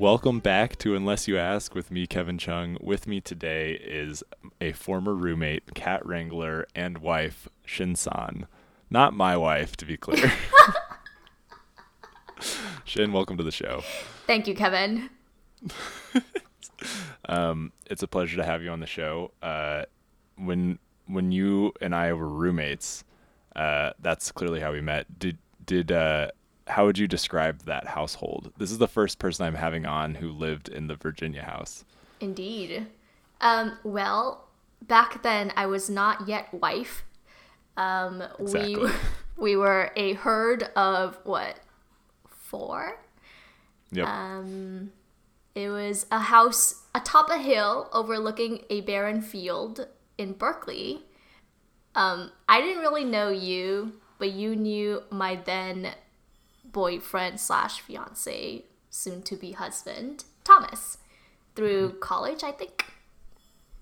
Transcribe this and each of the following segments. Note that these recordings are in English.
Welcome back to Unless You Ask with me, Kevin Chung. With me today is a former roommate, cat wrangler, and wife, Shin-san. Not my wife, to be clear. Shin, welcome to the show. Thank you, Kevin. Um, it's a pleasure to have you on the show. Uh, when when you and I were roommates, uh, that's clearly how we met. Did did uh, how would you describe that household? This is the first person I'm having on who lived in the Virginia house. Indeed. Um, well, back then I was not yet wife. Um, Exactly. we we were a herd of what four? Yep. Um, it was a house atop a hill overlooking a barren field in Berkeley. Um, I didn't really know you, but you knew my then boyfriend slash fiance, soon to be husband, Thomas, through college, I think.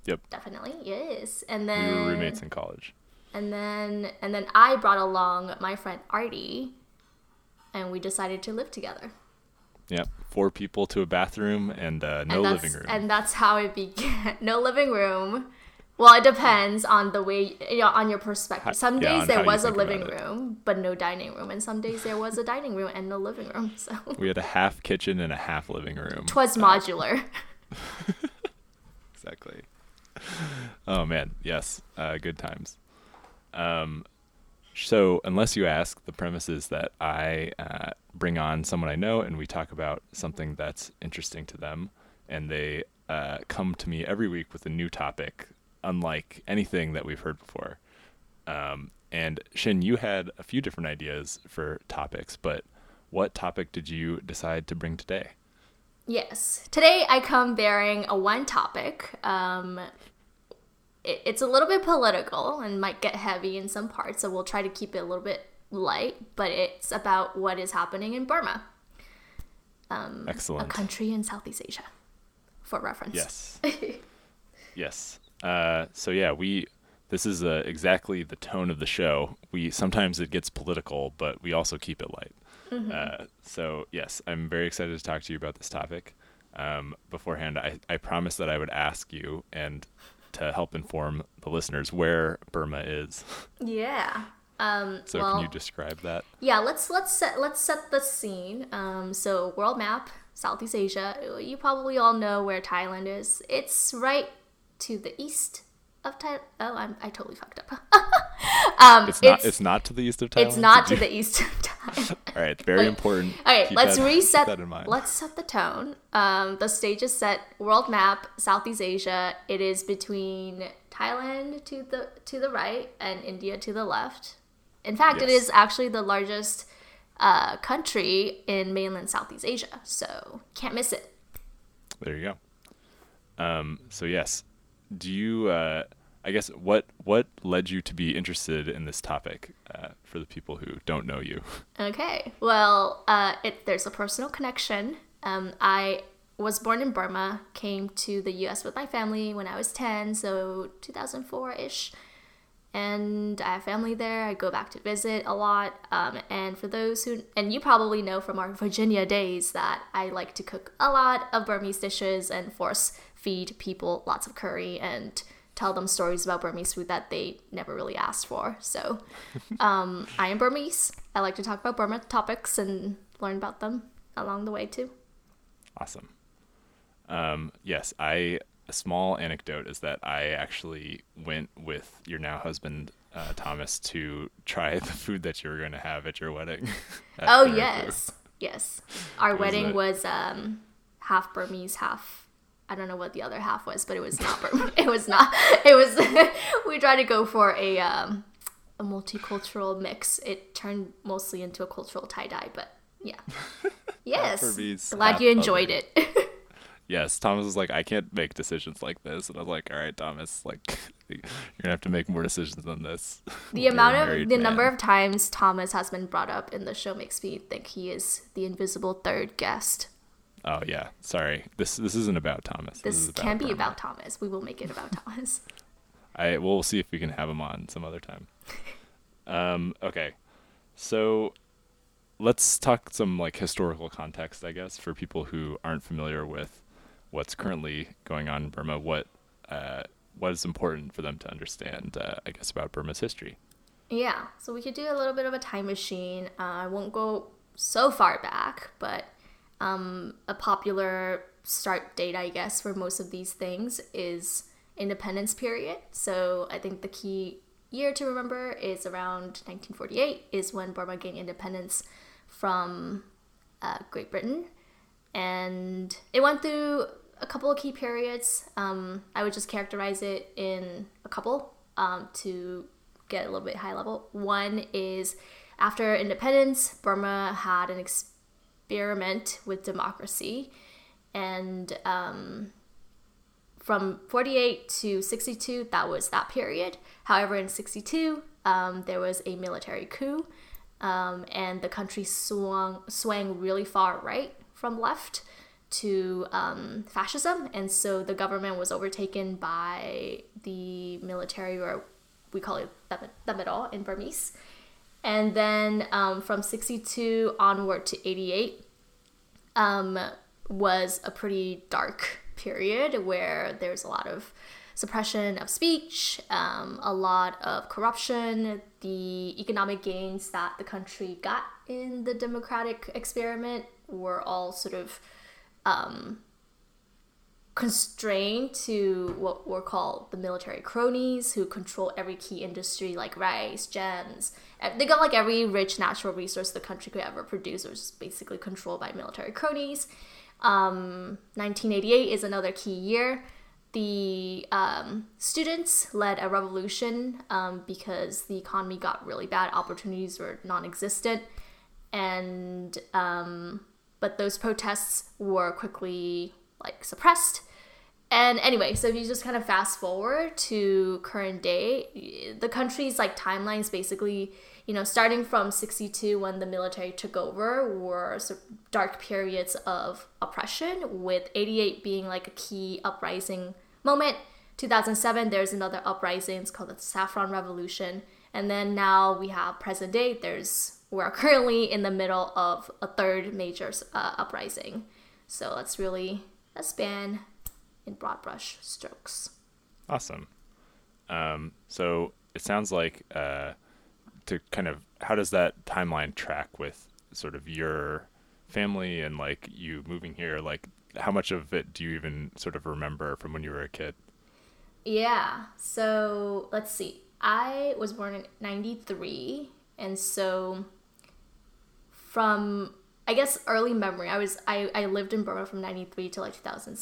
yep. Definitely, yes. And We then were roommates in college. and then and then I brought along my friend Artie, and we decided to live together. Yep. Four people to a bathroom and uh, no and living room. And that's how it began. no living room. Well, it depends on the way, you know, on your perspective. Some yeah, days there was a living room, but no dining room, and some days there was a dining room and no living room. So we had a half kitchen and a half living room. twas modular. Exactly. Oh man, yes, uh, good times. Um, so unless you ask, the premise is that I uh, bring on someone I know and we talk about something that's interesting to them, and they uh, come to me every week with a new topic, unlike anything that we've heard before. Um, and Shin, you had a few different ideas for topics, but what topic did you decide to bring today? Yes. Today I come bearing a one topic. Um, it, it's a little bit political and might get heavy in some parts, so we'll try to keep it a little bit light. But it's about what is happening in Burma, a Excellent. country in Southeast Asia, for reference. Yes. yes. Uh, so yeah, we. This is uh, exactly the tone of the show. We sometimes it gets political, but we also keep it light. Uh, so yes, I'm very excited to talk to you about this topic. Um, beforehand, I, I promised that I would ask you and to help inform the listeners where Burma is. Yeah. Um, So well, can you describe that? yeah. Let's let's set let's set the scene. Um, so world map, Southeast Asia. You probably all know where Thailand is. It's right to the east of Thailand. Oh, I'm, I totally fucked up. um, It's not. It's, not to the east of Thailand. It's not to the east of Thailand. All right, very important. All right, Keep let's that- reset. that in mind. Let's set the tone. Um, the stage is set. World map, Southeast Asia. It is between Thailand to the to the right and India to the left. In fact, it Yes. is actually the largest uh, country in mainland Southeast Asia. So can't miss it. There you go. Um, so yes, do you? Uh, I guess what what led you to be interested in this topic uh, for the people who don't know you? Okay. Well, uh, it, there's a personal connection. Um, I was born in Burma, came to the U.S. with my family when I was 10, so 2004 ish. And I have family there. I go back to visit a lot. Um, and for those who, and you probably know from our Virginia days that I like to cook a lot of Burmese dishes and force feed people lots of curry and tell them stories about Burmese food that they never really asked for. So um, I am Burmese. I like to talk about Burma topics and learn about them along the way too. Awesome. Um, yes, I. A small anecdote is that I actually went with your now husband uh, Thomas to try the food that you were going to have at your wedding. at Oh yes, yes. Our was wedding it? was um, half Burmese, half. I don't know what the other half was, but it was not it was not. It was. we tried to go for a um, a multicultural mix. It turned mostly into a cultural tie dye, but yeah. Yes. Glad you enjoyed other. it. Yes, Thomas was like, I can't make decisions like this, and I was like, all right, Thomas, like you're gonna have to make more decisions than this. The amount of the number of times Thomas has been brought up in the show makes me think he is the invisible third guest. Oh yeah, sorry. This this isn't about Thomas. This is about can be Burma. about Thomas. We will make it about Thomas. I we'll see if we can have him on some other time. um, okay, so let's talk some like historical context, I guess, for people who aren't familiar with what's currently going on in Burma. What uh, what is important for them to understand, uh, I guess, about Burma's history. Yeah, so we could do a little bit of a time machine. Uh, I won't go so far back, but um, a popular start date, I guess, for most of these things is independence period. So I think the key year to remember is around 1948 is when Burma gained independence from uh, Great Britain, and it went through a couple of key periods. Um, I would just characterize it in a couple um, to get a little bit high level. One is after independence, Burma had an experiment with democracy, and um, from 48 to 62, that was that period. However, in 62, um, there was a military coup, um, and the country swung swang really far right from left to um, fascism, and so the government was overtaken by the military, or we call it Tatmadaw in Burmese. And then um, from 62 onward to 88 um, was a pretty dark period where there's a lot of suppression of speech, um, a lot of corruption, the economic gains that the country got in the democratic experiment were all sort of um, constrained to what were called the military cronies who control every key industry like rice, gems. They got like every rich natural resource the country could ever produce It was basically controlled by military cronies. Um, 1988 is another key year. The um, students led a revolution um, because the economy got really bad, opportunities were non existent, and um, but those protests were quickly like suppressed. And anyway, so if you just kind of fast forward to current day, the country's like timelines basically, you know, starting from 62 when the military took over were dark periods of oppression with 88 being like a key uprising moment. 2007 there's another uprising, it's called the Saffron Revolution. And then now we have present day, there's we're currently in the middle of a third major uh, uprising. So that's really span in broad brush strokes. Awesome. Um, so it sounds like uh, to kind of how does that timeline track with sort of your family and like you moving here? Like how much of it do you even sort of remember from when you were a kid? Yeah. So let's see. I was born in 93 and so from I guess early memory. I was I, I lived in Burma from 93 to like 2000,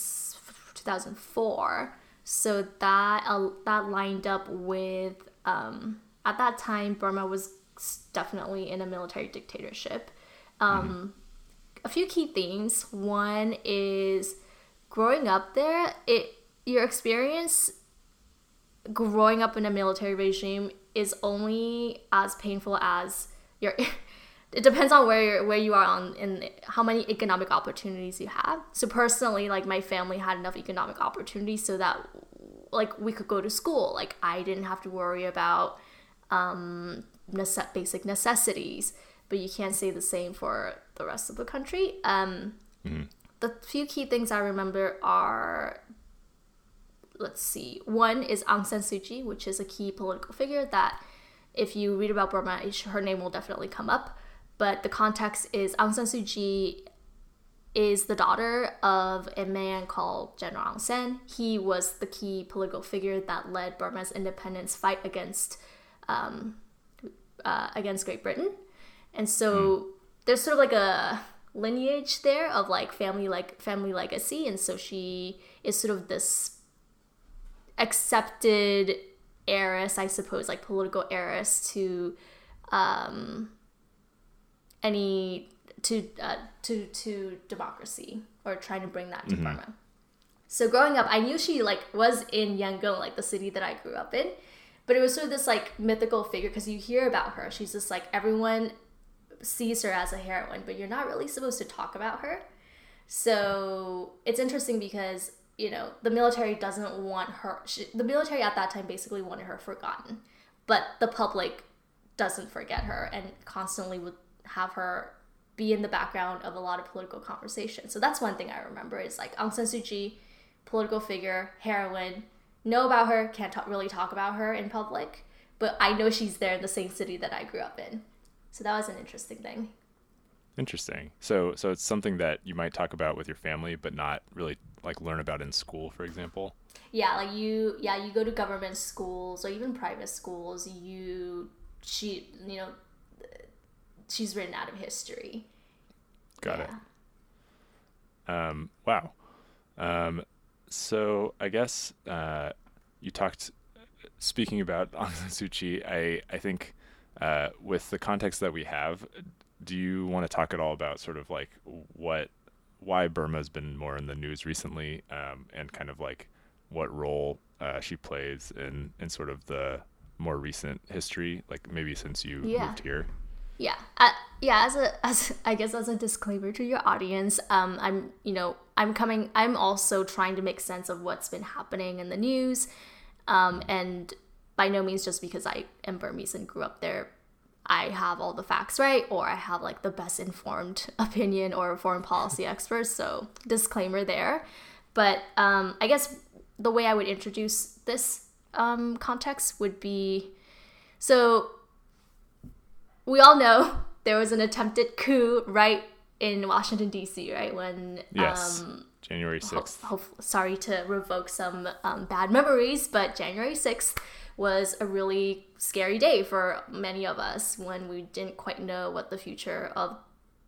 2004. So that uh, that lined up with um, at that time Burma was definitely in a military dictatorship. Um, mm-hmm. A few key themes. One is growing up there. It your experience growing up in a military regime is only as painful as your it depends on where where you are on and how many economic opportunities you have. So personally, like my family had enough economic opportunities so that like we could go to school. Like I didn't have to worry about um, nece- basic necessities. But you can't say the same for the rest of the country. Um, mm-hmm. The few key things I remember are let's see. One is Aung San Suu Kyi, which is a key political figure that if you read about Burma, her name will definitely come up but the context is Aung San Suu Kyi is the daughter of a man called General Aung San. He was the key political figure that led Burma's independence fight against um, uh, against Great Britain, and so mm. there's sort of like a lineage there of like family like family legacy, and so she is sort of this accepted heiress, I suppose, like political heiress to um, any to uh, to to democracy or trying to bring that to mm-hmm. Burma. So growing up, I knew she like was in Yangon, like the city that I grew up in, but it was sort of this like mythical figure because you hear about her. She's just like everyone sees her as a heroine, but you're not really supposed to talk about her. So it's interesting because you know the military doesn't want her. She, the military at that time basically wanted her forgotten, but the public doesn't forget her and constantly would have her be in the background of a lot of political conversation. So that's one thing I remember is like Aung San Suu Kyi, political figure, heroine, know about her, can't talk, really talk about her in public, but I know she's there in the same city that I grew up in. So that was an interesting thing. Interesting. So so it's something that you might talk about with your family, but not really like learn about in school, for example. Yeah, like you yeah you go to government schools or even private schools. You she you know she's written out of history. Got yeah. it. Um, wow. Um, so I guess uh, you talked speaking about Aung San Suu Kyi. I I think uh, with the context that we have, do you want to talk at all about sort of like what why Burma's been more in the news recently, um, and kind of like what role uh, she plays in in sort of the more recent history, like maybe since you yeah. moved here. Yeah, uh, yeah. As a as I guess as a disclaimer to your audience, um, I'm you know I'm coming. I'm also trying to make sense of what's been happening in the news, um, and by no means just because I am Burmese and grew up there I have all the facts right or I have like the best informed opinion or foreign policy expert. So, disclaimer there. But um, I guess the way I would introduce this um, context would be so we all know there was an attempted coup right in Washington, D.C., right? When. Yes. Um, January 6th. Ho- ho- sorry to revoke some um, bad memories, but January 6th was a really scary day for many of us when we didn't quite know what the future of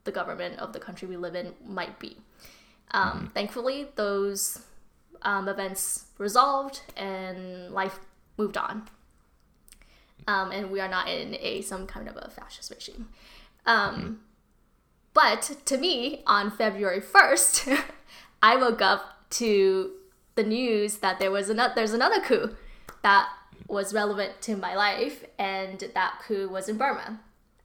the government of the country we live in might be. Um, mm-hmm. Thankfully, those um, events resolved and life moved on. Um, and we are not in a some kind of a fascist regime. Um. But to me, on February first, I woke up to the news that there was another there's another coup that was relevant to my life, and that coup was in Burma.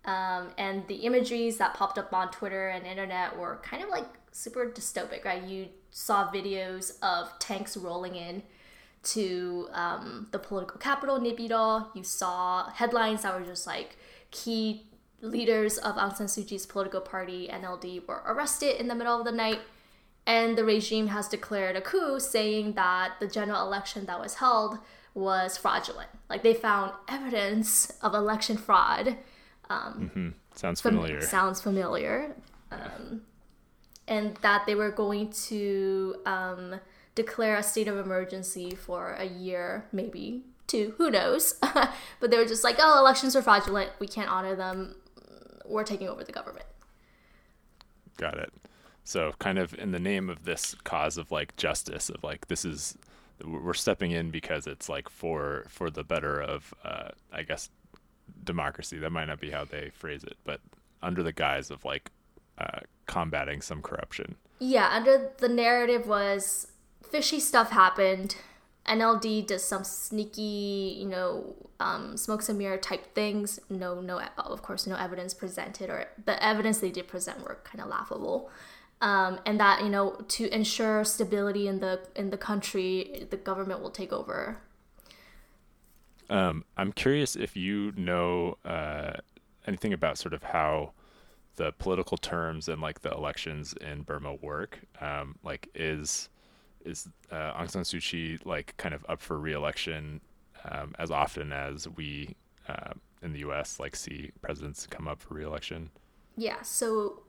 Um, and the imageries that popped up on Twitter and internet were kind of like super dystopic, right? You saw videos of tanks rolling in to um, the political capital, Naypyidaw. You saw headlines that were just like key leaders of Aung San Suu Kyi's political party, NLD, were arrested in the middle of the night. And the regime has declared a coup saying that the general election that was held was fraudulent. Like they found evidence of election fraud. Um, mm-hmm. Sounds familiar. Fam- sounds familiar. Um, and that they were going to um, declare a state of emergency for a year, maybe two, who knows? but they were just like, oh, elections are fraudulent. We can't honor them. We're taking over the government. Got it. So, kind of in the name of this cause of like justice, of like, this is we're stepping in because it's like for for the better of uh, I guess democracy. That might not be how they phrase it, but under the guise of like uh, combating some corruption. Yeah, under the narrative was fishy stuff happened. NLD does some sneaky, you know, um, smokes and mirror type things. No, no, of course, no evidence presented, or the evidence they did present were kind of laughable um, and that you know to ensure stability in the in the country, the government will take over. Um, I'm curious if you know uh, anything about sort of how the political terms and like the elections in Burma work. Um, like, is is uh, Aung San Suu Kyi like kind of up for reelection um, as often as we uh, in the U.S. like see presidents come up for reelection? Yeah. So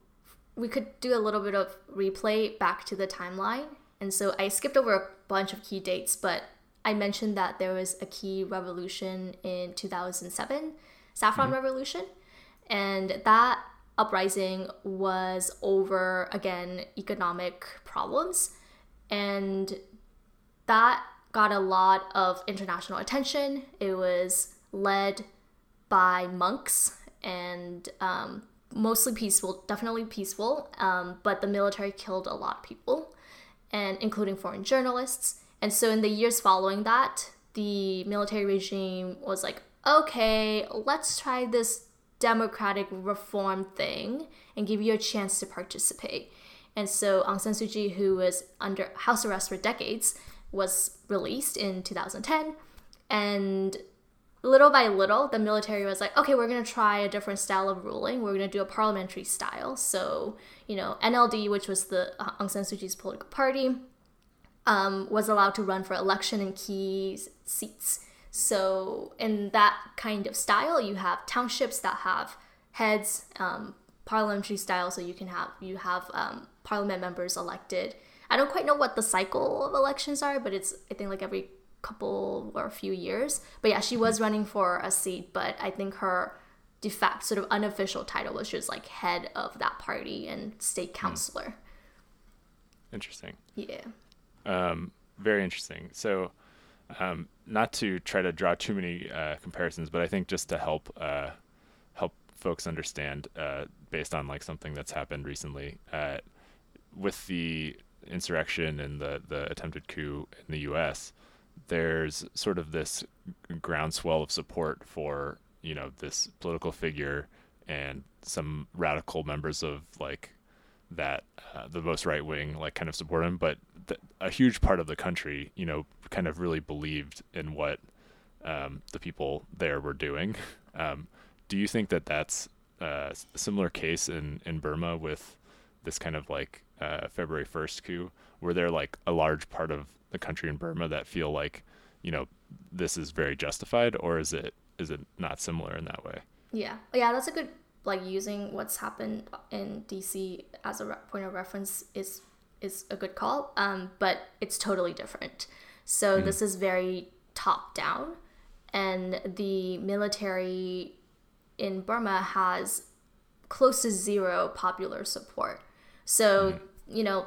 we could do a little bit of replay back to the timeline. And so I skipped over a bunch of key dates, but I mentioned that there was a key revolution in 2007, Saffron mm-hmm. Revolution. And that uprising was over, again, economic problems. And that got a lot of international attention. It was led by monks and um, mostly peaceful, definitely peaceful, um, but the military killed a lot of people, and including foreign journalists. And so in the years following that, the military regime was like, okay, let's try this democratic reform thing and give you a chance to participate. And so Aung San Suu Kyi, who was under house arrest for decades, was released in 2010. And little by little, the military was like, okay, we're going to try a different style of ruling. We're going to do a parliamentary style. So, you know, NLD, which was the uh, Aung San Suu Kyi's political party, um, was allowed to run for election in key seats. So, in that kind of style, you have townships that have heads, um, parliamentary style, so you can have you have um, parliament members elected. I don't quite know what the cycle of elections are, but it's I think like every couple or a few years. But yeah, she was running for a seat, but I think her de facto sort of unofficial title was just like head of that party and state counselor. Interesting. Yeah. Um, very interesting. So, um, not to try to draw too many uh, comparisons, but I think just to help uh, help folks understand, uh, based on like something that's happened recently, uh, with the insurrection and the the attempted coup in the U.S., there's sort of this groundswell of support for you know this political figure and some radical members of like that uh, the most right wing like kind of support him, but th- a huge part of the country, you know, kind of really believed in what um, the people there were doing. Um, do you think that that's uh, a similar case in in Burma with this kind of like uh, February first coup? Were there like a large part of the country in Burma that feel like, you know, this is very justified, or is it is it not similar in that way? Yeah, yeah, that's a good like using what's happened in DC as a point of reference is is a good call. Um, but it's totally different. So mm. this is very top down, and the military in Burma has close to zero popular support. So mm. You know,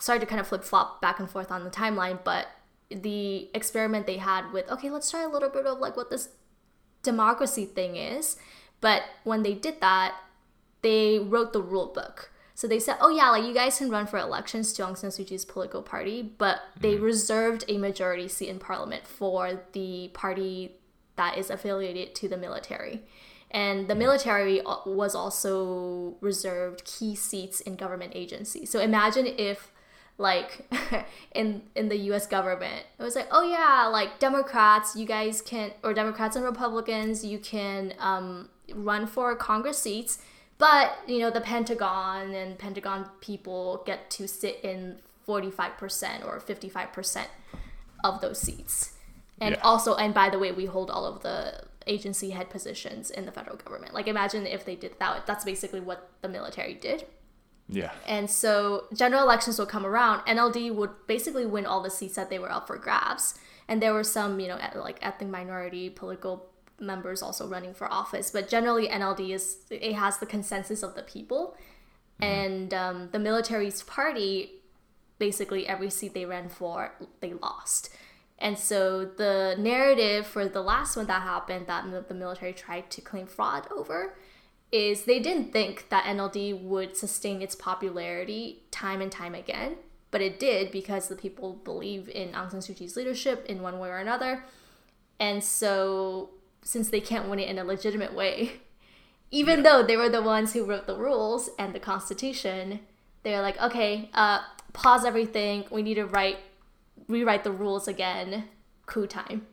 sorry to kind of flip flop back and forth on the timeline, but the experiment they had with okay, let's try a little bit of like what this democracy thing is but when they did that, they wrote the rule book. So they said, oh yeah, like you guys can run for elections to Aung San Suu Kyi's political party, but they mm-hmm. reserved a majority seat in parliament for the party that is affiliated to the military. And the military was also reserved key seats in government agencies. So imagine if like in in the US government. It was like, oh yeah, like Democrats, you guys can or Democrats and Republicans, you can um, run for Congress seats, but you know the Pentagon and Pentagon people get to sit in 45% or 55% of those seats. And yeah. also and by the way, we hold all of the agency head positions in the federal government. Like imagine if they did that. That's basically what the military did. Yeah. And so general elections would come around. NLD would basically win all the seats that they were up for grabs. And there were some, you know, like ethnic minority political members also running for office. But generally, NLD is it has the consensus of the people, mm-hmm. and um, the military's party basically every seat they ran for they lost. And so the narrative for the last one that happened that the military tried to claim fraud over is they didn't think that NLD would sustain its popularity time and time again, but it did because the people believe in Aung San Suu Kyi's leadership in one way or another. And so since they can't win it in a legitimate way. Even yeah. though they were the ones who wrote the rules and the constitution, they're like, okay, uh, pause everything. We need to write, rewrite the rules again. Coup time.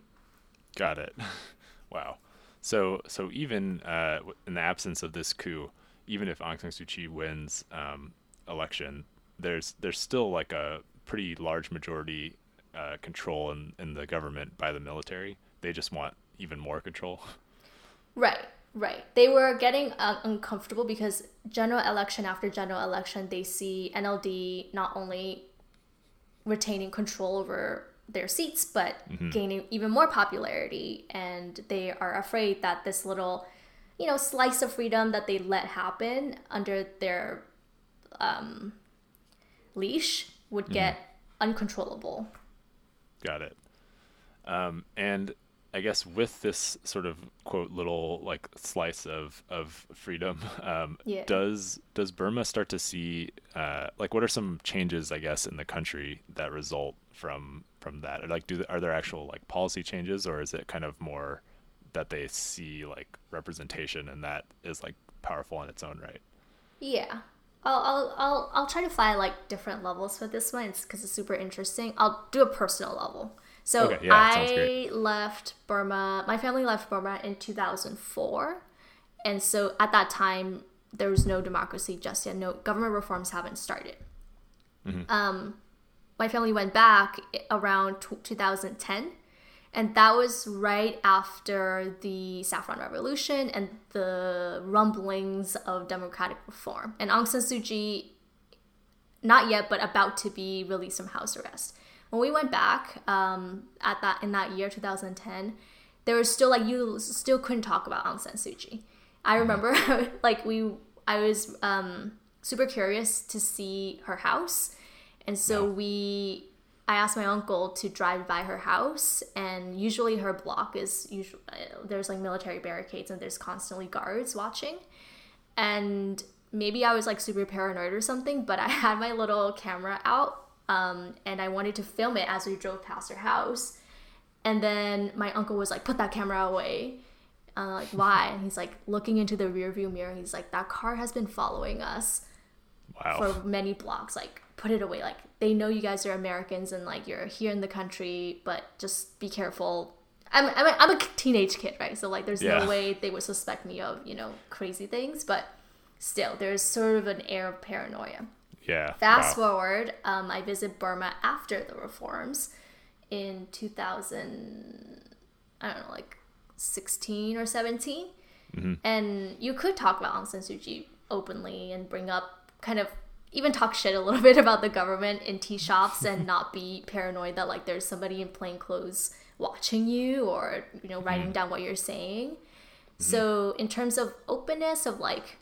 Got it. wow. So, so even uh, in the absence of this coup, even if Aung San Suu Kyi wins um, election, there's there's still like a pretty large majority uh, control in, in the government by the military. They just want even more control. Right, right. They were getting uh, uncomfortable because general election after general election, they see NLD not only retaining control over their seats, but mm-hmm. gaining even more popularity. And they are afraid that this little, you know, slice of freedom that they let happen under their um, leash would mm-hmm. get uncontrollable. Got it. Um, and I guess with this sort of quote little like slice of of freedom, um, yeah. does does Burma start to see uh, like what are some changes I guess in the country that result from from that? Like, do are there actual like policy changes, or is it kind of more that they see like representation and that is like powerful in its own right? Yeah, I'll I'll I'll, I'll try to find like different levels for this one because it's super interesting. I'll do a personal level. So Okay, yeah, I left Burma. My family left Burma in 2004, and so at that time there was no democracy just yet. No government reforms haven't started. Mm-hmm. Um, my family went back around t- 2010, and that was right after the Saffron Revolution and the rumblings of democratic reform. And Aung San Suu Kyi, not yet, but about to be released from house arrest. When we went back um, at that in that year, 2010, there was still like you still couldn't talk about Aung San Suu Kyi. I remember like we I was um, super curious to see her house, and so we I asked my uncle to drive by her house, and usually her block is usually there's like military barricades and there's constantly guards watching, and maybe I was like super paranoid or something, but I had my little camera out, um, and I wanted to film it as we drove past her house, and then my uncle was like, "Put that camera away." Uh, like why? And he's like looking into the rearview mirror. He's like, "That car has been following us." Wow. for many blocks like put it away like they know you guys are americans and like you're here in the country but just be careful i'm, I'm, a, I'm a teenage kid right so like there's Yeah. no way they would suspect me of you know crazy things but still there's sort of an air of paranoia yeah. fast wow. forward um, i visit burma after the reforms in 2000 i don't know like 16 or 17 Mm-hmm. and you could talk about Aung San Suu Kyi openly and bring up kind of even talk shit a little bit about the government in tea shops and not be paranoid that like there's somebody in plain clothes watching you or you know writing down what you're saying. So in terms of openness of like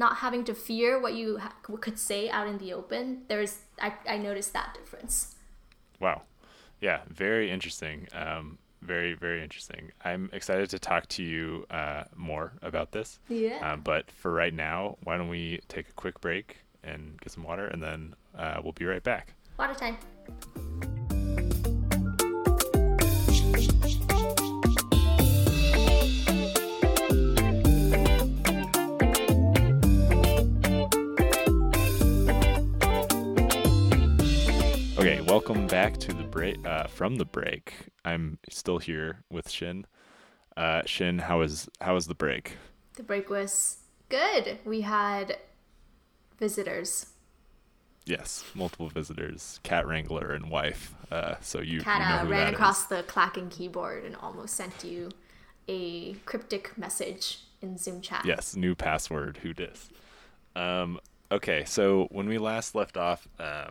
not having to fear what you ha- could say out in the open, there's I, I noticed that difference. Wow. Yeah, very interesting. Um, very, very interesting. I'm excited to talk to you uh, more about this. Yeah. Um, but for right now, why don't we take a quick break and get some water, and then uh, we'll be right back. Water time. Welcome back to the break. Uh, from the break, I'm still here with Shin. Uh, Shin, how was how was the break? The break was good. We had visitors. Yes, multiple visitors, cat wrangler and wife. Uh, so you, Kat you know uh, ran that is. across the clacking keyboard and almost sent you a cryptic message in Zoom chat. Yes, new password. Who dis? Um, okay, so when we last left off, uh,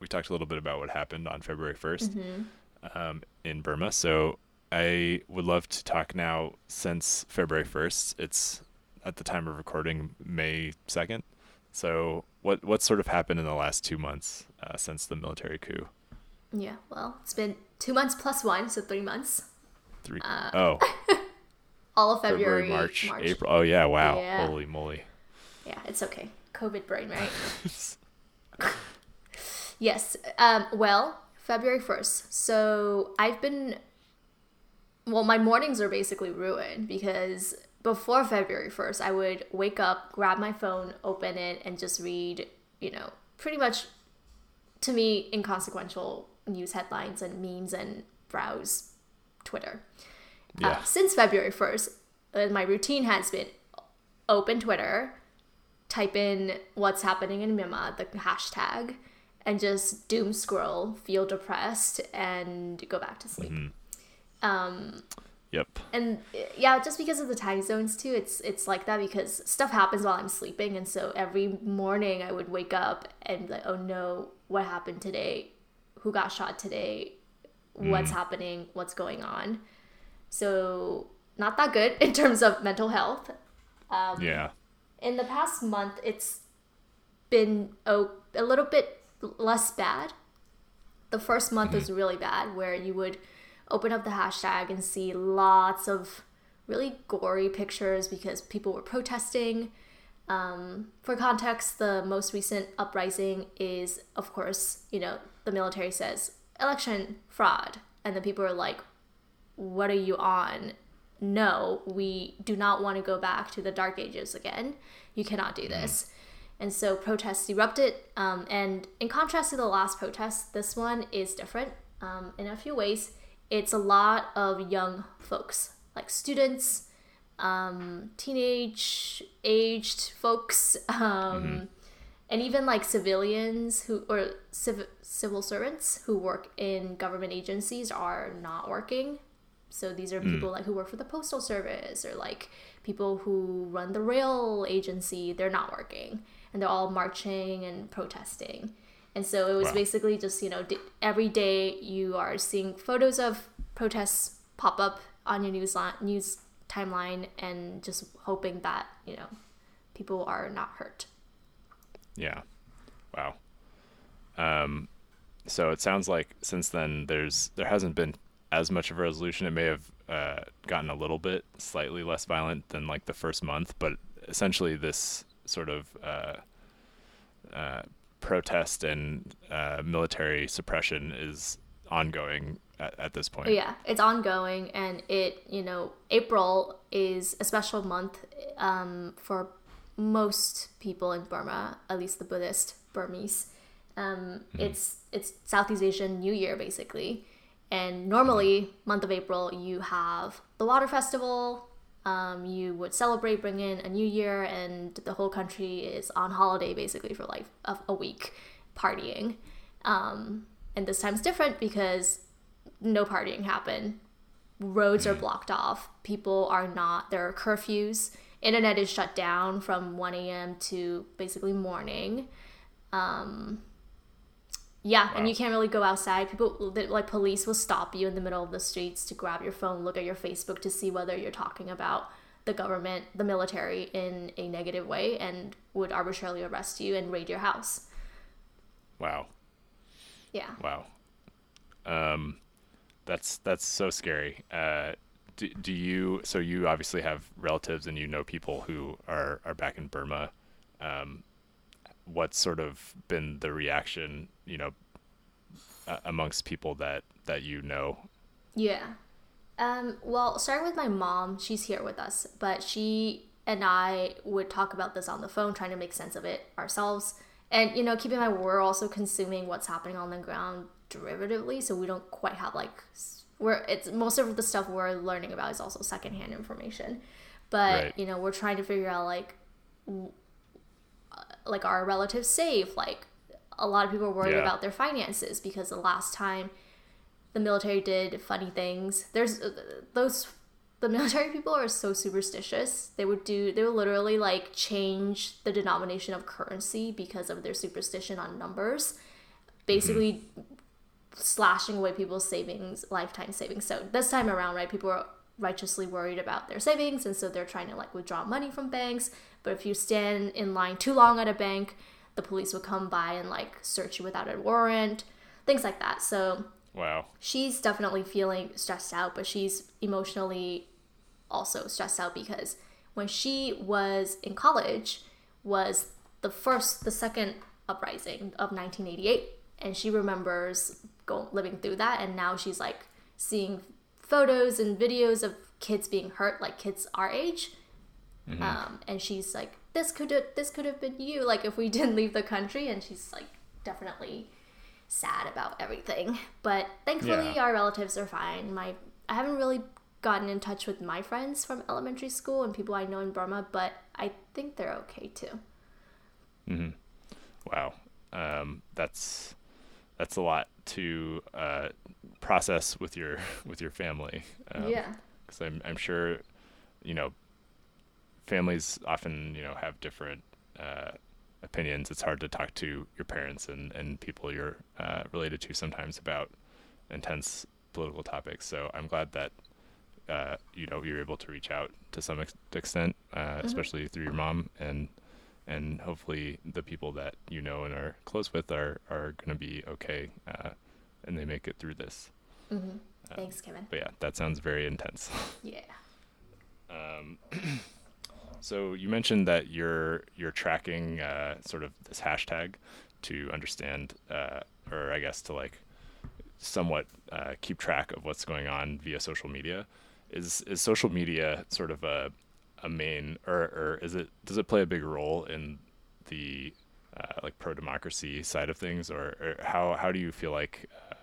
we talked a little bit about what happened on February 1st Mm-hmm. um, in Burma. So I would love to talk now since February 1st. It's at the time of recording May 2nd. So what what sort of happened in the last two months uh, since the military coup? Yeah, well, it's been two months plus one, so three months. Three Uh, oh All of February, February, March, April. Oh yeah, wow, Yeah. holy moly. Yeah, it's okay. COVID brain, right? yes. Um, well, February 1st. So I've been. Well, my mornings are basically ruined because before February 1st, I would wake up, grab my phone, open it, and just read, you know, pretty much to me inconsequential news headlines and memes and browse Twitter. Yeah. Uh, since February 1st, uh, my routine has been open Twitter, type in what's happening in Myanmar, the hashtag, and just doom scroll, feel depressed, and go back to sleep. Um, Yep. and yeah, just because of the time zones too, it's it's like that because stuff happens while I'm sleeping, and so every morning I would wake up and be like, oh no, what happened today? Who got shot today? What's happening? What's going on? So not that good in terms of mental health. Um, Yeah. in the past month it's been oh, a little bit less bad the first month was really bad where you would open up the hashtag and see lots of really gory pictures because people were protesting um, for context the most recent uprising is of course you know the military says election fraud and then people are like what are you on? No, we do not want to go back to the dark ages again. You cannot do this. And so protests erupted. Um, and in contrast to the last protest, this one is different. um, in a few ways. It's a lot of young folks, like students, um, teenage aged folks, um, and even like civilians who or civ- civil servants who work in government agencies are not working. So these are people like who work for the postal service or like people who run the rail agency. They're not working, and they're all marching and protesting. And so it was Wow. basically just you know every day you are seeing photos of protests pop up on your news line, news timeline, and just hoping that you know people are not hurt. Yeah. Wow. Um, so it sounds like since then there's there hasn't been as much of a resolution. It may have uh, gotten a little bit slightly less violent than like the first month, but essentially this sort of uh, uh, protest and uh, military suppression is ongoing at, at this point. Yeah, it's ongoing, and it you know April is a special month um, for most people in Burma, at least the Buddhist Burmese. Um, It's it's Southeast Asian New Year basically, and normally month of April you have the water festival. Um, you would celebrate, bring in a new year, and the whole country is on holiday basically for like a, a week, partying. Um, and this time's different because no partying happened. Roads are blocked off. People are not. There are curfews. Internet is shut down from 1 a.m. to basically morning. Um, yeah, and you can't really go outside. People, like police, will stop you in the middle of the streets to grab your phone, look at your Facebook to see whether you're talking about the government, the military in a negative way, and would arbitrarily arrest you and raid your house. Wow. Yeah. Wow. Um, that's that's so scary. Uh, do, do you? So you obviously have relatives and you know people who are are back in Burma. Um, what's sort of been the reaction, you know, uh, amongst people that that you know? Yeah. Um, well, starting with my mom, she's here with us, but she and I would talk about this on the phone, trying to make sense of it ourselves. And, you know, keep in mind, we're also consuming what's happening on the ground derivatively, so we don't quite have like, we're, it's most of the stuff we're learning about is also secondhand information. But, Right. you know, we're trying to figure out like, like, are our relatives safe? Like, a lot of people are worried Yeah. about their finances because the last time the military did funny things. There's uh, those the military people are so superstitious. They would do they would literally like change the denomination of currency because of their superstition on numbers. Basically slashing away people's savings, lifetime savings. So this time around, right, people are righteously worried about their savings and so they're trying to like withdraw money from banks. But if you stand in line too long at a bank, the police would come by and like search you without a warrant, things like that. So Wow. she's definitely feeling stressed out, but she's emotionally also stressed out because when she was in college was the first the second uprising of 1988 and she remembers going living through that and now she's like seeing photos and videos of kids being hurt like kids our age um, and she's like this could have this could have been you like if we didn't leave the country and she's like definitely sad about everything. But thankfully, Yeah. our relatives are fine. My I haven't really gotten in touch with my friends from elementary school and people I know in Burma, but I think they're okay too. Wow. Um, that's that's a lot to uh, process with your with your family. Um, yeah. because I'm I'm sure, you know, families often you know have different uh, opinions. It's hard to talk to your parents and and people you're uh, related to sometimes about intense political topics. So I'm glad that uh, you know you're able to reach out to some ex- extent, uh, especially through your mom and. And hopefully, the people that you know and are close with are, are going to be okay, uh, and they make it through this. Thanks, Kevin. But yeah, that sounds very intense. Yeah. um, So you mentioned that you're you're tracking uh, sort of this hashtag to understand, uh, or I guess to like somewhat uh, keep track of what's going on via social media. Is is social media sort of a a main, or or is it does it play a big role in the uh, like pro democracy side of things, or, or how how do you feel like uh,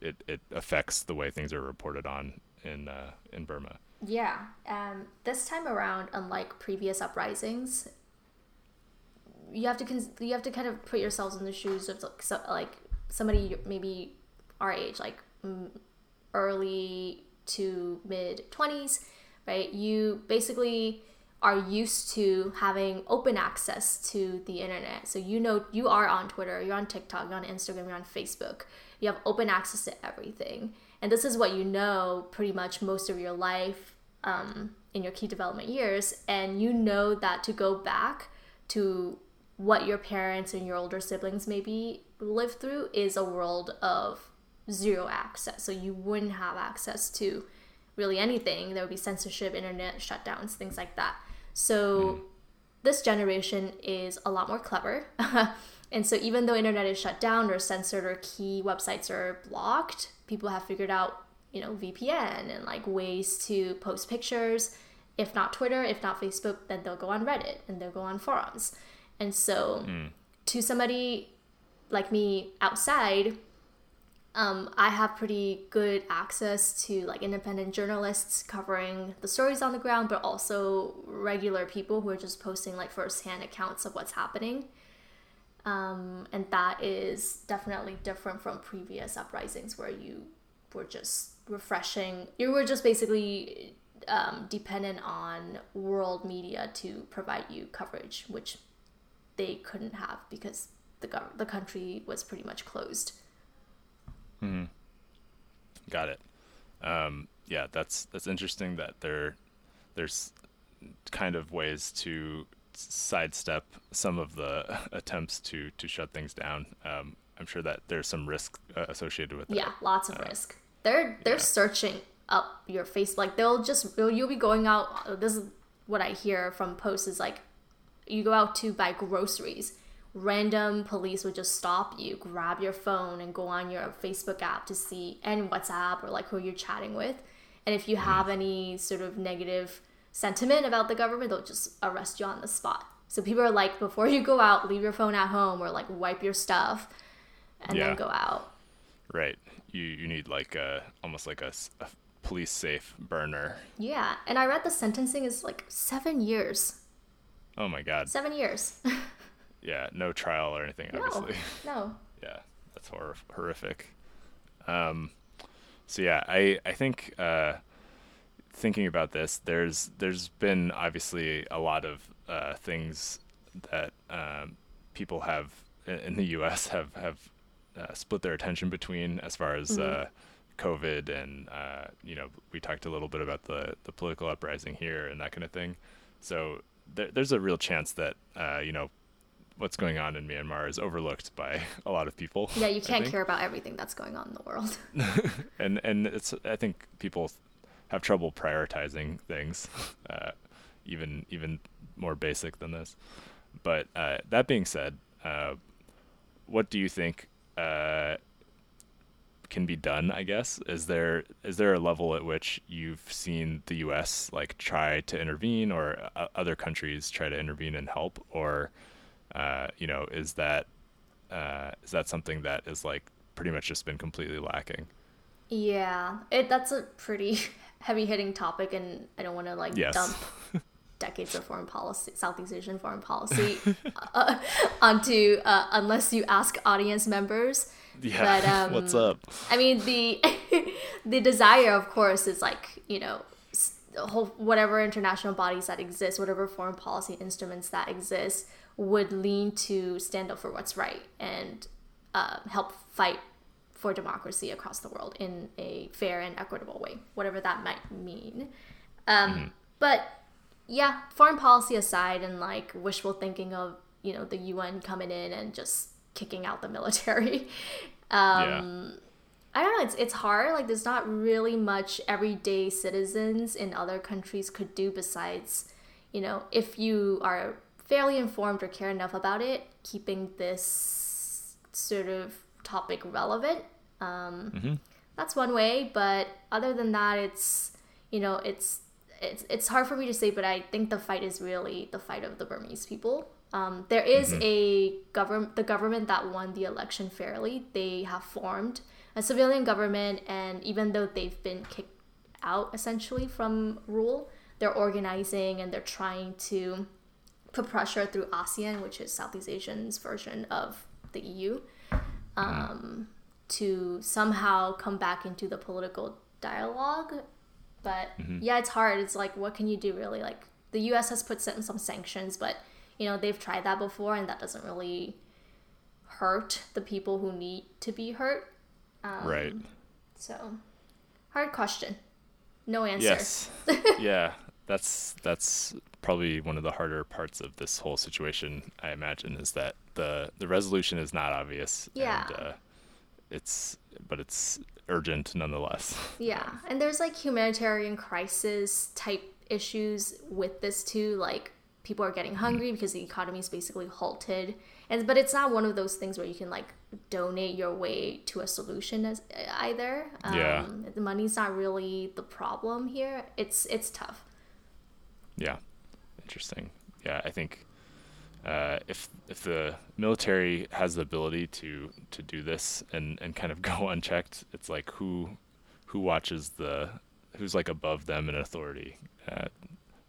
it it affects the way things are reported on in uh, in Burma. Yeah. Um, this time around, unlike previous uprisings, you have to cons- you have to kind of put yourselves in the shoes of like, so, like somebody maybe our age, like early to mid twenties, right? You basically are used to having open access to the internet. So you know you are on Twitter, you're on TikTok, you're on Instagram, you're on Facebook. You have open access to everything. And this is what you know pretty much most of your life um, in your key development years. And you know that to go back to what your parents and your older siblings maybe lived through is a world of zero access. So you wouldn't have access to really anything. There would be censorship, internet shutdowns, things like that. So mm. this generation is a lot more clever. and so even though internet is shut down or censored or key websites are blocked, people have figured out, you know, VPN and like ways to post pictures. If not Twitter, if not Facebook, then they'll go on Reddit and they'll go on forums. And so mm. to somebody like me outside, um, I have pretty good access to like independent journalists covering the stories on the ground, but also regular people who are just posting like firsthand accounts of what's happening. Um, and that is definitely different from previous uprisings where you were just refreshing. You were just basically um, dependent on world media to provide you coverage, which they couldn't have because the gov- the country was pretty much closed. Hmm. Got it. Um, yeah, that's that's interesting that there there's kind of ways to sidestep some of the attempts to to shut things down. Um, I'm sure that there's some risk uh, associated with that. Yeah, lots of uh, risk. They're they're yeah. searching up your face. Like they'll just you'll be going out. This is what I hear from posts is like you go out to buy groceries random police would just stop you, grab your phone, and go on your Facebook app to see and WhatsApp or like who you're chatting with. And if you have any sort of negative sentiment about the government, they'll just arrest you on the spot. So people are like, before you go out, leave your phone at home or like wipe your stuff and yeah. then go out. Right. You you need like a almost like a, a police safe burner. Yeah, and I read the sentencing is like seven years. Oh my god. Seven years. yeah, no trial or anything, no, obviously. No. yeah, that's hor- horrific. Um, so yeah, I I think uh, thinking about this, there's there's been obviously a lot of uh, things that um, people have in the U.S. have have uh, split their attention between as far as mm-hmm. Uh, COVID and uh, you know we talked a little bit about the the political uprising here and that kind of thing. So there, there's a real chance that uh, you know what's going on in Myanmar is overlooked by a lot of people. Yeah, you can't care about everything that's going on in the world. and and it's I think people have trouble prioritizing things, uh, even even more basic than this. But uh, that being said, uh, what do you think uh, can be done? I guess is there is there a level at which you've seen the U.S. like try to intervene, or uh, other countries try to intervene and help, or uh, you know, is that uh, is that something that is like pretty much just been completely lacking? Yeah, it that's a pretty heavy hitting topic, and I don't want to like yes. dump decades of foreign policy, Southeast Asian foreign policy, uh, onto uh, unless you ask audience members. Yeah, but, um, what's up? I mean the the desire, of course, is like you know whole whatever international bodies that exist, whatever foreign policy instruments that exist, would lean to stand up for what's right and uh, help fight for democracy across the world in a fair and equitable way, whatever that might mean. Um, mm-hmm. But yeah, foreign policy aside, and like wishful thinking of you know the UN coming in and just kicking out the military. um, yeah. I don't know. It's it's hard. Like there's not really much everyday citizens in other countries could do besides, you know, if you are fairly informed or care enough about it, keeping this sort of topic relevant. Um, mm-hmm. That's one way, but other than that, it's you know it's it's it's hard for me to say, but I think the fight is really the fight of the Burmese people. Um, there is mm-hmm. a government, the government that won the election fairly. They have formed a civilian government, and even though they've been kicked out essentially from rule, they're organizing and they're trying to put pressure through ASEAN, which is Southeast Asian's version of the EU, um, to somehow come back into the political dialogue. But yeah, it's hard. It's like, what can you do really? Like, the US has put some, some sanctions, but you know, they've tried that before and that doesn't really hurt the people who need to be hurt. Um, right. So, hard question. No answer. Yes. yeah, that's that's probably one of the harder parts of this whole situation. I imagine is that the the resolution is not obvious. Yeah. And, uh, it's but it's urgent nonetheless. Yeah, and there's like humanitarian crisis type issues with this too. Like people are getting hungry because the economy is basically halted, and but it's not one of those things where you can like donate your way to a solution as either. Um, Yeah. the money's not really the problem here. It's it's tough. Yeah, interesting. Yeah, I think uh, if if the military has the ability to to do this and and kind of go unchecked, it's like who who watches the who's like above them in authority uh,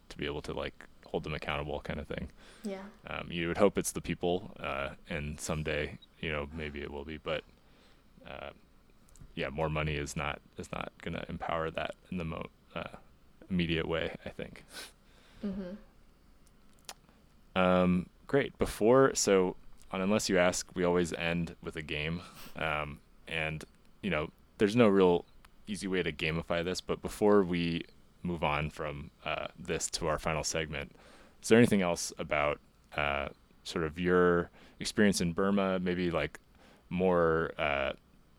to be able to like hold them accountable, kind of thing. Yeah. Um, you would hope it's the people, uh, and someday, you know, maybe it will be. But uh, yeah, more money is not is not going to empower that in the mo- uh, immediate way. I think. Mm-hmm. Um, great. Before, so on Unless You Ask, we always end with a game. Um, and, you know, there's no real easy way to gamify this, but before we move on from uh, this to our final segment, is there anything else about uh, sort of your experience in Burma, maybe like more uh,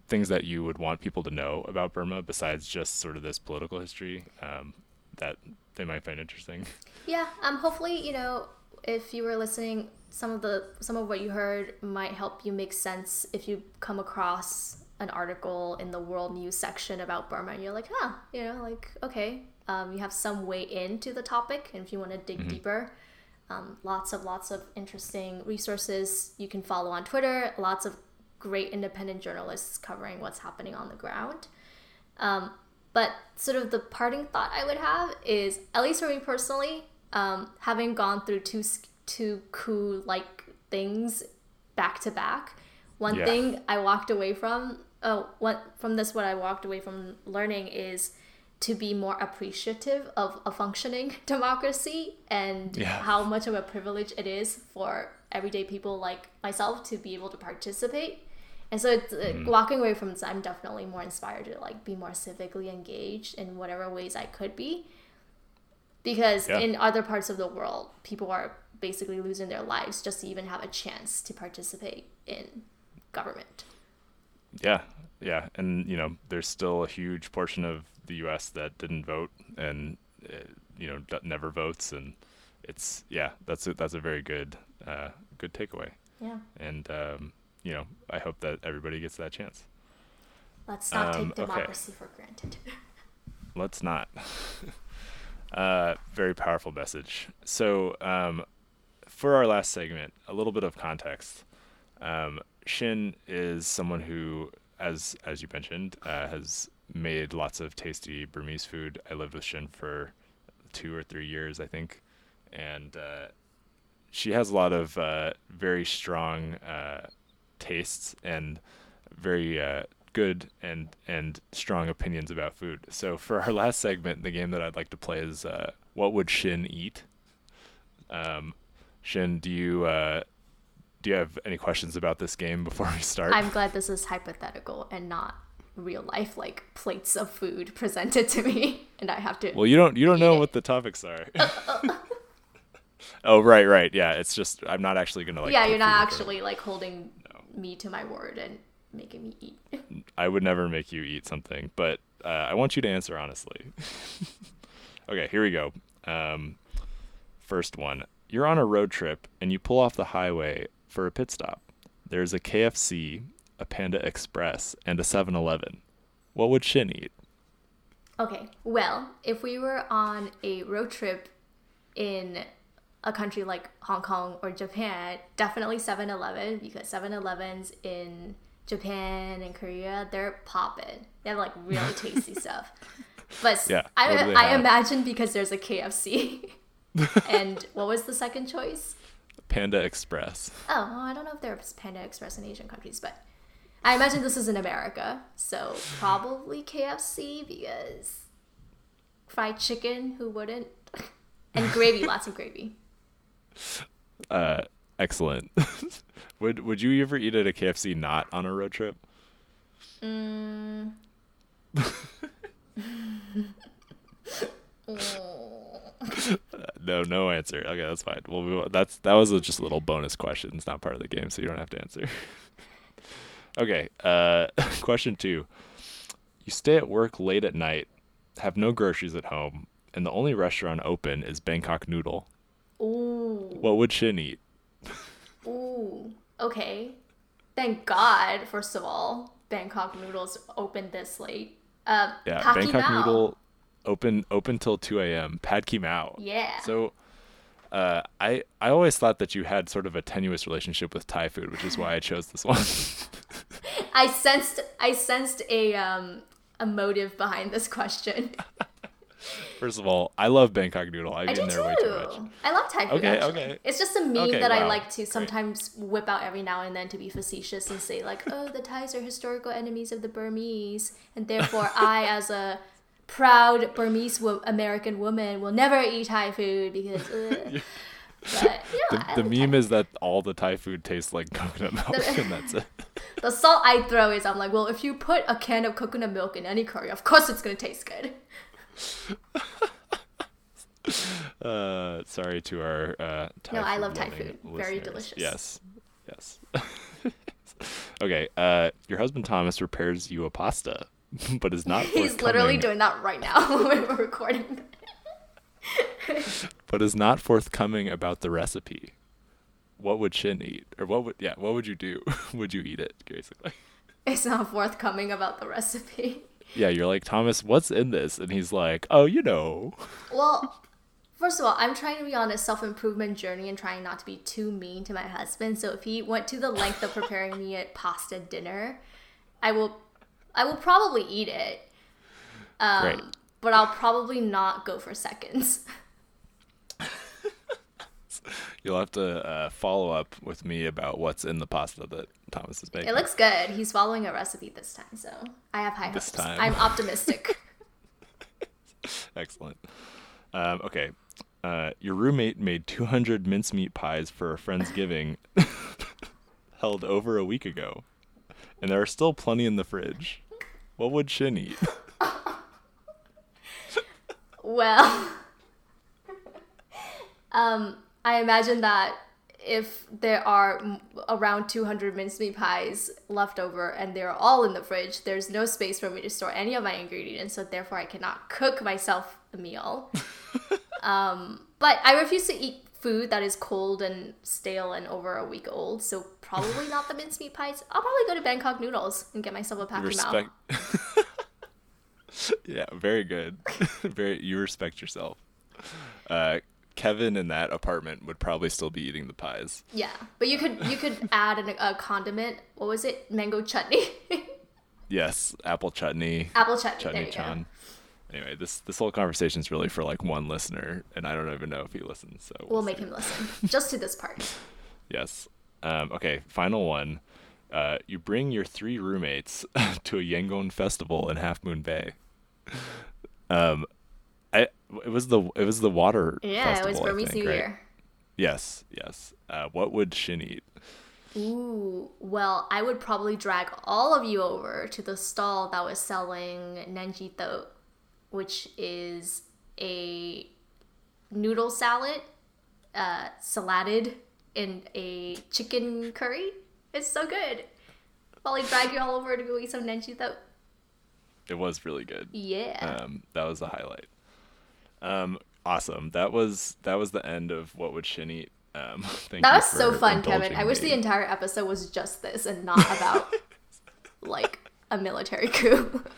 things that you would want people to know about Burma besides just sort of this political history um, that they might find interesting? Yeah, um, hopefully, you know, if you were listening, some of the some of what you heard might help you make sense if you come across an article in the world news section about Burma and you're like, huh, you know, like okay, um, you have some way into the topic, and if you want to dig deeper, um, lots of lots of interesting resources you can follow on Twitter. Lots of great independent journalists covering what's happening on the ground. Um, but sort of the parting thought I would have is, at least for me personally, um, having gone through two two coup like things back to back, one Yeah. thing I walked away from, oh, what from this what I walked away from learning is to be more appreciative of a functioning democracy and Yeah. how much of a privilege it is for everyday people like myself to be able to participate. And so it's, uh, walking away from this, I'm definitely more inspired to like be more civically engaged in whatever ways I could be. Because Yeah. in other parts of the world, people are basically losing their lives just to even have a chance to participate in government. Yeah, yeah, and you know, there's still a huge portion of the U.S. that didn't vote, and uh, you know, never votes, and it's yeah, that's a, that's a very good uh, good takeaway, Yeah. and um, you know, I hope that everybody gets that chance. Let's not Um, take okay. democracy for granted. Let's not. uh, very powerful message. So, um, for our last segment, a little bit of context. Um, Shin is someone who, as as you mentioned, uh, has made lots of tasty Burmese food. I lived with Shin for two or three years, I think, and uh, she has a lot of uh, very strong uh, tastes and very uh, good and and strong opinions about food. So for our last segment, the game that I'd like to play is uh, what would Shin eat? Um, Shin, do you uh, do you have any questions about this game before we start? I'm glad this is hypothetical and not real life, like plates of food presented to me, and I have to. well, you don't you don't know Yeah. what the topics are. oh right, right, yeah. It's just I'm not actually gonna like. yeah, you're not actually like holding me to my word and making me eat. I would never make you eat something, but uh, I want you to answer honestly. okay, here we go. Um, first one. You're on a road trip and you pull off the highway for a pit stop. There's a KFC, a Panda Express, and a 7 Eleven. What would Shin eat? Okay, well, if we were on a road trip in a country like Hong Kong or Japan, definitely 7 Eleven because 7 Elevens in Japan and Korea, they're popping. They have like really tasty stuff. But Yeah, I, what do they I have? imagine because there's a KFC. and what was the second choice? Panda Express. Oh, well, I don't know if there's Panda Express in Asian countries, but I imagine this is in America. So probably KFC because fried chicken, who wouldn't? and gravy, lots of gravy. Uh, excellent. would Would you ever eat at a KFC not on a road trip? Mm. No, no answer. Okay, that's fine. We'll. That's that was a, just a little bonus question. It's not part of the game, so you don't have to answer. okay. Uh, question two. You stay at work late at night, have no groceries at home, and the only restaurant open is Bangkok Noodle. Ooh. What would Shin eat? Ooh. Okay. Thank God, first of all, Bangkok noodles open this late. Uh, Yeah, Paki Bangkok Mao. Noodle open open till two a.m. Pad Ki Mao. Yeah. So, uh, I I always thought that you had sort of a tenuous relationship with Thai food, which is why I chose this one. I sensed I sensed a um a motive behind this question. First of all, I love Bangkok Noodle. I've I do been there way too much. I love Thai food. Okay, actually. okay. It's just a meme Okay, that I like to Great. sometimes whip out every now and then to be facetious and say like, "Oh, the Thais are historical enemies of the Burmese, and therefore I, as a proud Burmese wo- American woman, will never eat Thai food because." Uh. But I The, the meme is that all the Thai food tastes like coconut milk, and that's it. the salt I throw is I'm like, well, if you put a can of coconut milk in any curry, of course it's gonna taste good. Uh, sorry to our uh, Thai No, I love Thai food. Very delicious. Yes, yes. okay, uh, your husband Thomas repairs you a pasta, but is not He's literally doing that right now when we're recording. but is not forthcoming about the recipe. What would Shin eat, or what would yeah? What would you do? would you eat it basically? It's not forthcoming about the recipe. Yeah, you're like Thomas. What's in this? And he's like, oh, you know. Well, first of all, I'm trying to be on a self improvement journey and trying not to be too mean to my husband. So if he went to the length of preparing me a pasta dinner, I will, I will probably eat it. Um, Great. But I'll probably not go for seconds. You'll have to uh, follow up with me about what's in the pasta that Thomas is making. It looks good. He's following a recipe this time, so I have high This hopes. time. I'm optimistic. Excellent. Um, okay. Uh, your roommate made 200 mincemeat pies for a friendsgiving held over a week ago, and there are still plenty in the fridge. What would Shin eat? Well, um, I imagine that if there are around 200 mincemeat pies left over and they're all in the fridge, there's no space for me to store any of my ingredients, so therefore I cannot cook myself a meal. um, but I refuse to eat food that is cold and stale and over a week old, so probably not the mincemeat pies. I'll probably go to Bangkok Noodles and get myself a Mao. Respect. yeah, very good. very. You respect yourself. Uh, Kevin in that apartment would probably still be eating the pies. Yeah, but you could you could add an, a condiment. What was it? Mango chutney, Yes, apple chutney. apple chutney. there Chutney you Chan. Anyway, this this whole conversation is really for like one listener, and I don't even know if he listens. So go. We'll make him listen just to this part. Yes. Um, okay. Final one. Uh, you bring your three roommates to a Yangon festival in Half Moon Bay. Um, it was the it was the water. Yeah, it was festival, Burmese think, New right? Year. Yes, yes. Uh, what would Shin eat? Ooh, well, I would probably drag all of you over to the stall that was selling nanjito, which is a noodle salad, uh, saladed in a chicken curry. It's so good. Probably drag you all over to go eat some nanjito. It was really good. Yeah. Um, that was the highlight. Um, awesome. That was that was the end of what would Shin eat. Um, thank That was so fun, Kevin. I wish the entire episode was just this and not about like a military coup.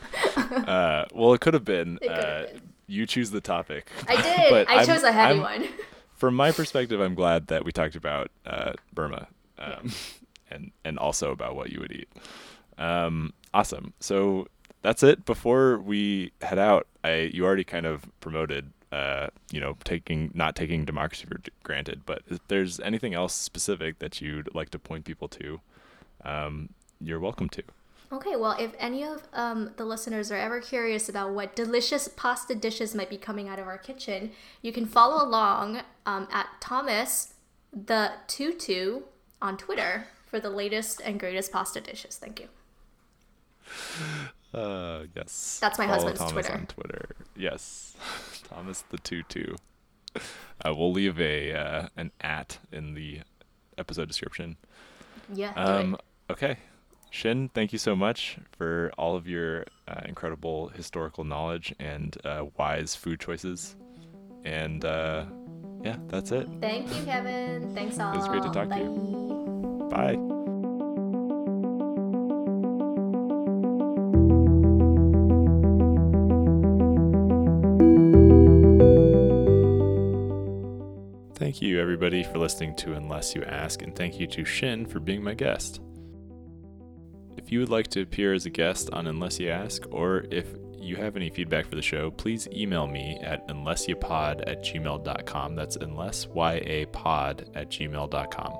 Uh, well, it could have been. Uh, been. You choose the topic. I did. But I I'm- chose a heavy I'm- one. From my perspective, I'm glad that we talked about uh, Burma, um, and and also about what you would eat. Um, awesome. So that's it. Before we head out, I you already kind of promoted, uh, you know, taking not taking democracy for granted. But if there's anything else specific that you'd like to point people to, um, you're welcome to. Okay, well, if any of um, the listeners are ever curious about what delicious pasta dishes might be coming out of our kitchen, you can follow along um, at Thomas the Tutu on Twitter for the latest and greatest pasta dishes. Thank you. Uh, yes. That's my Follow husband's Thomas Twitter. on Twitter. Yes, Thomas the Tutu. Uh, we'll leave a uh, an at in the episode description. Yeah, Um, okay, Shin, thank you so much for all of your uh, incredible historical knowledge and uh, wise food choices. And uh, yeah, that's it. Thank you, Kevin. Thanks all. It was great to talk to you. Bye. Thank you, everybody, for listening to Unless You Ask, and thank you to Shin for being my guest. If you would like to appear as a guest on Unless You Ask, or if you have any feedback for the show, please email me at unlessyapod at gmail.com. That's unlessyapod at gmail.com.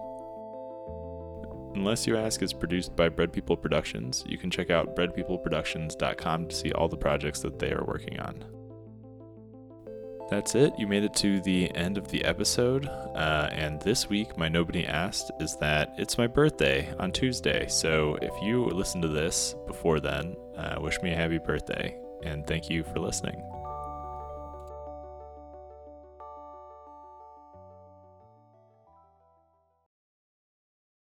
Unless You Ask is produced by Bread People Productions. You can check out breadpeopleproductions.com to see all the projects that they are working on. That's it. You made it to the end of the episode. Uh, and this week, my Nobody Asked is that it's my birthday on Tuesday. So if you listen to this before then, uh, wish me a happy birthday. And thank you for listening.